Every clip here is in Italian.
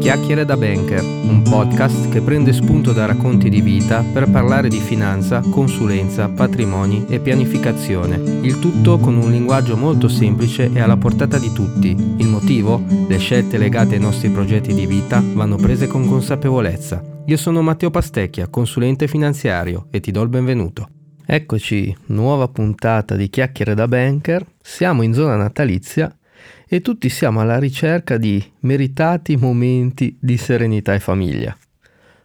Chiacchiere da Banker, un podcast che prende spunto da racconti di vita per parlare di finanza, consulenza, patrimoni e pianificazione. Il tutto con un linguaggio molto semplice e alla portata di tutti. Il motivo? Le scelte legate ai nostri progetti di vita vanno prese con consapevolezza. Io sono Matteo Pastecchia, consulente finanziario e ti do il benvenuto. Eccoci, nuova puntata di Chiacchiere da Banker. Siamo in zona natalizia e tutti siamo alla ricerca di meritati momenti di serenità e famiglia.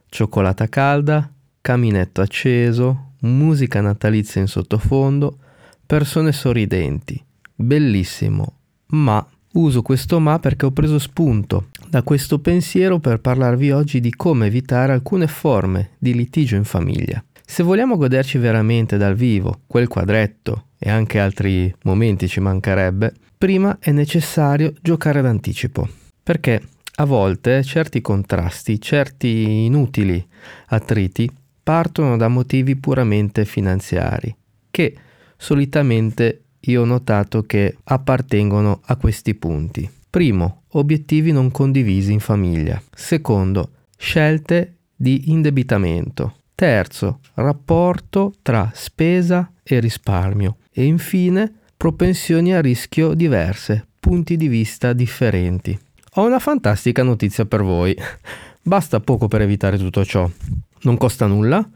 Cioccolata calda, caminetto acceso, musica natalizia in sottofondo, persone sorridenti. Bellissimo, ma uso questo ma perché ho preso spunto da questo pensiero per parlarvi oggi di come evitare alcune forme di litigio in famiglia. Se vogliamo goderci veramente dal vivo quel quadretto e anche altri momenti ci mancherebbe, prima è necessario giocare d'anticipo, perché a volte certi contrasti, certi inutili attriti partono da motivi puramente finanziari, che solitamente io ho notato che appartengono a questi punti. Primo, obiettivi non condivisi in famiglia. Secondo, scelte di indebitamento. Terzo, rapporto tra spesa e risparmio. E infine, propensioni a rischio diverse, punti di vista differenti. Ho una fantastica notizia per voi. Basta poco per evitare tutto ciò. Non costa nulla,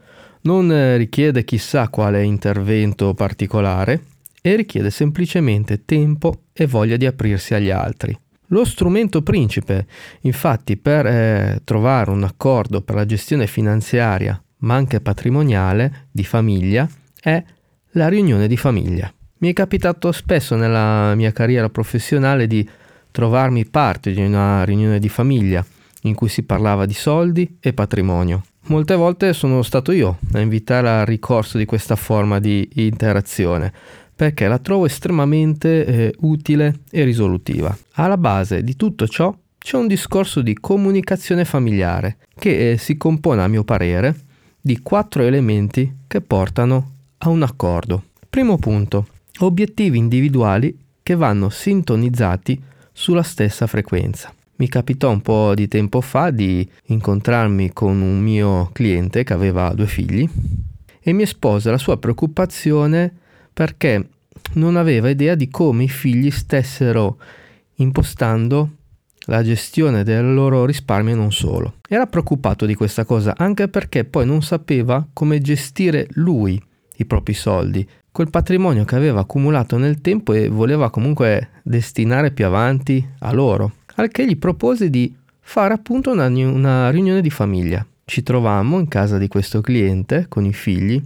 non eh, richiede chissà quale intervento particolare e richiede semplicemente tempo e voglia di aprirsi agli altri. Lo strumento principe, infatti, per eh, trovare un accordo per la gestione finanziaria, ma anche patrimoniale, di famiglia, è la riunione di famiglia. Mi è capitato spesso nella mia carriera professionale di trovarmi parte di una riunione di famiglia in cui si parlava di soldi e patrimonio. Molte volte sono stato io a invitare al ricorso di questa forma di interazione perché la trovo estremamente eh, utile e risolutiva. Alla base di tutto ciò c'è un discorso di comunicazione familiare che eh, si compone a mio parere di quattro elementi che portano a un accordo. Primo punto, obiettivi individuali che vanno sintonizzati sulla stessa frequenza. Mi capitò un po' di tempo fa di incontrarmi con un mio cliente che aveva due figli e mi espose la sua preoccupazione perché non aveva idea di come i figli stessero impostando la gestione del loro risparmio e non solo. Era preoccupato di questa cosa anche perché poi non sapeva come gestire lui i propri soldi quel patrimonio che aveva accumulato nel tempo e voleva comunque destinare più avanti a loro, al che gli propose di fare appunto una, una riunione di famiglia. Ci trovammo in casa di questo cliente con i figli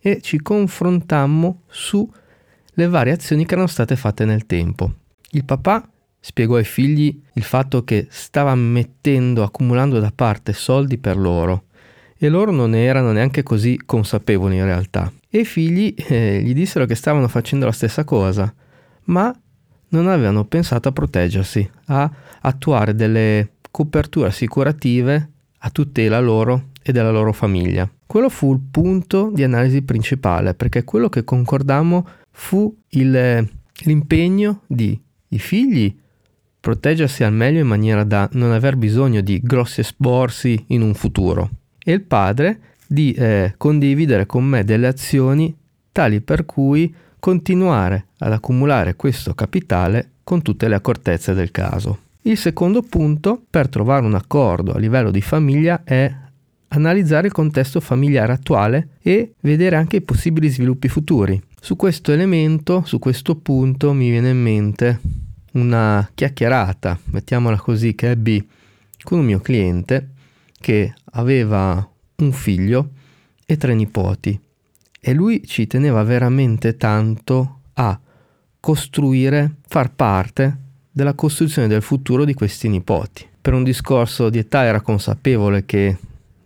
e ci confrontammo sulle varie azioni che erano state fatte nel tempo. Il papà spiegò ai figli il fatto che stava mettendo, accumulando da parte soldi per loro e loro non ne erano neanche così consapevoli in realtà. E i figli eh, gli dissero che stavano facendo la stessa cosa, ma non avevano pensato a proteggersi, a attuare delle coperture assicurative a tutela loro e della loro famiglia. Quello fu il punto di analisi principale, perché quello che concordammo fu il, l'impegno di i figli proteggersi al meglio in maniera da non aver bisogno di grossi esborsi in un futuro e il padre di eh, condividere con me delle azioni tali per cui continuare ad accumulare questo capitale con tutte le accortezze del caso. Il secondo punto per trovare un accordo a livello di famiglia è analizzare il contesto familiare attuale e vedere anche i possibili sviluppi futuri. Su questo elemento, su questo punto mi viene in mente una chiacchierata, mettiamola così, che ebbi con un mio cliente che aveva un figlio e tre nipoti e lui ci teneva veramente tanto a costruire, far parte della costruzione del futuro di questi nipoti. Per un discorso di età era consapevole che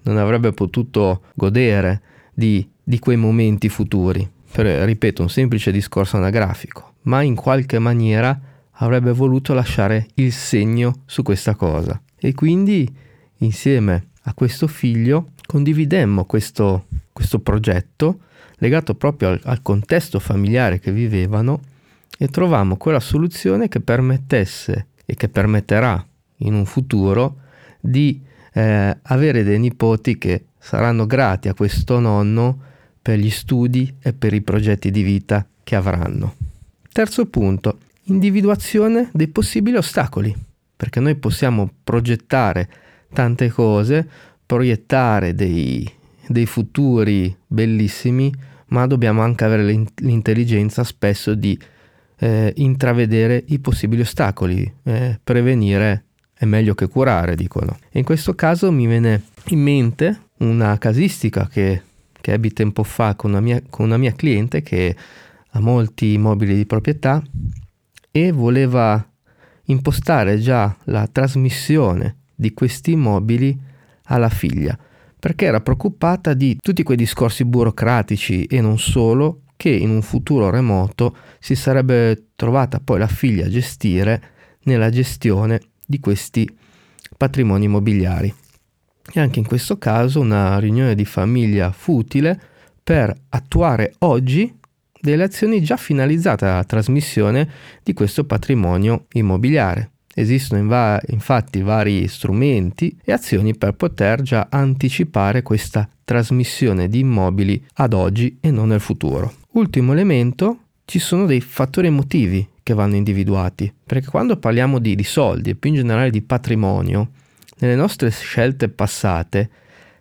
non avrebbe potuto godere di, di quei momenti futuri. Per, ripeto, un semplice discorso anagrafico, ma in qualche maniera avrebbe voluto lasciare il segno su questa cosa. E quindi insieme a questo figlio condividemmo questo, questo progetto legato proprio al, al contesto familiare che vivevano e trovammo quella soluzione che permettesse e che permetterà in un futuro di eh, avere dei nipoti che saranno grati a questo nonno per gli studi e per i progetti di vita che avranno. Terzo punto, individuazione dei possibili ostacoli, perché noi possiamo progettare tante cose, proiettare dei, dei futuri bellissimi, ma dobbiamo anche avere l'intelligenza spesso di eh, intravedere i possibili ostacoli, eh, prevenire è meglio che curare, dicono. In questo caso mi viene in mente una casistica che, che ebbi tempo fa con una, mia, con una mia cliente che ha molti immobili di proprietà e voleva impostare già la trasmissione di questi immobili alla figlia perché era preoccupata di tutti quei discorsi burocratici e non solo che in un futuro remoto si sarebbe trovata poi la figlia a gestire nella gestione di questi patrimoni immobiliari. E anche in questo caso una riunione di famiglia futile per attuare oggi delle azioni già finalizzate alla trasmissione di questo patrimonio immobiliare. Esistono in va- infatti vari strumenti e azioni per poter già anticipare questa trasmissione di immobili ad oggi e non nel futuro. Ultimo elemento, ci sono dei fattori emotivi che vanno individuati, perché quando parliamo di, di soldi e più in generale di patrimonio, nelle nostre scelte passate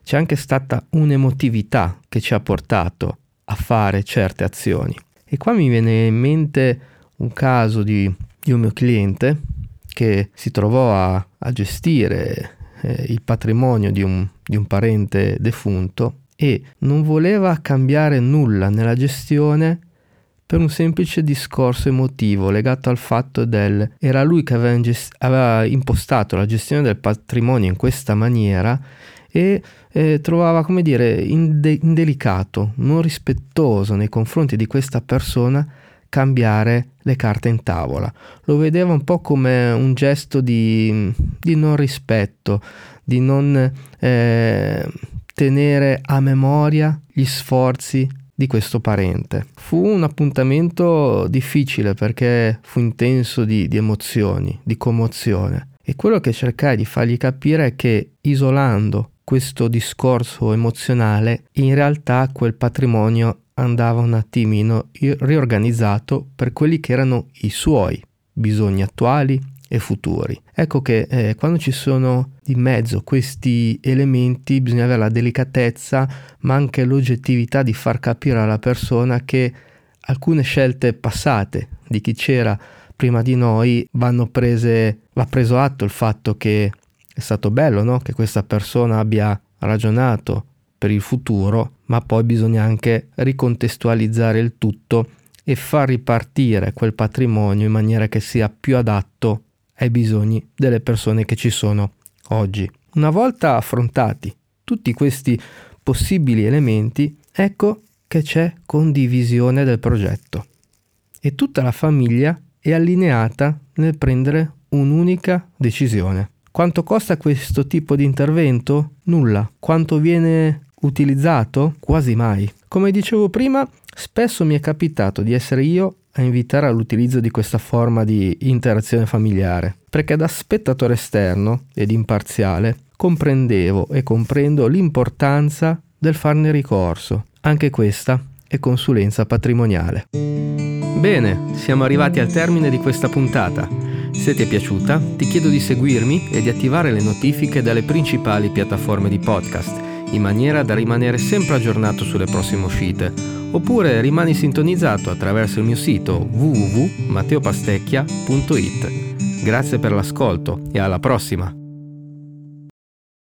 c'è anche stata un'emotività che ci ha portato a fare certe azioni. E qua mi viene in mente un caso di, di un mio cliente che si trovò a, a gestire eh, il patrimonio di un, di un parente defunto e non voleva cambiare nulla nella gestione per un semplice discorso emotivo legato al fatto del era lui che aveva, ingest- aveva impostato la gestione del patrimonio in questa maniera e eh, trovava come dire inde- indelicato, non rispettoso nei confronti di questa persona cambiare le carte in tavola. Lo vedeva un po' come un gesto di, di non rispetto, di non eh, tenere a memoria gli sforzi di questo parente. Fu un appuntamento difficile perché fu intenso di, di emozioni, di commozione. E quello che cercai di fargli capire è che isolando questo discorso emozionale, in realtà quel patrimonio andava un attimino riorganizzato per quelli che erano i suoi bisogni attuali e futuri. Ecco che eh, quando ci sono di mezzo questi elementi bisogna avere la delicatezza ma anche l'oggettività di far capire alla persona che alcune scelte passate di chi c'era prima di noi vanno prese, va preso atto il fatto che è stato bello no? che questa persona abbia ragionato per il futuro, ma poi bisogna anche ricontestualizzare il tutto e far ripartire quel patrimonio in maniera che sia più adatto ai bisogni delle persone che ci sono oggi. Una volta affrontati tutti questi possibili elementi, ecco che c'è condivisione del progetto e tutta la famiglia è allineata nel prendere un'unica decisione. Quanto costa questo tipo di intervento? Nulla. Quanto viene utilizzato? Quasi mai. Come dicevo prima, spesso mi è capitato di essere io a invitare all'utilizzo di questa forma di interazione familiare, perché da spettatore esterno ed imparziale comprendevo e comprendo l'importanza del farne ricorso. Anche questa è consulenza patrimoniale. Bene, siamo arrivati al termine di questa puntata. Se ti è piaciuta, ti chiedo di seguirmi e di attivare le notifiche dalle principali piattaforme di podcast in maniera da rimanere sempre aggiornato sulle prossime uscite, oppure rimani sintonizzato attraverso il mio sito www.matteopastecchia.it. Grazie per l'ascolto e alla prossima!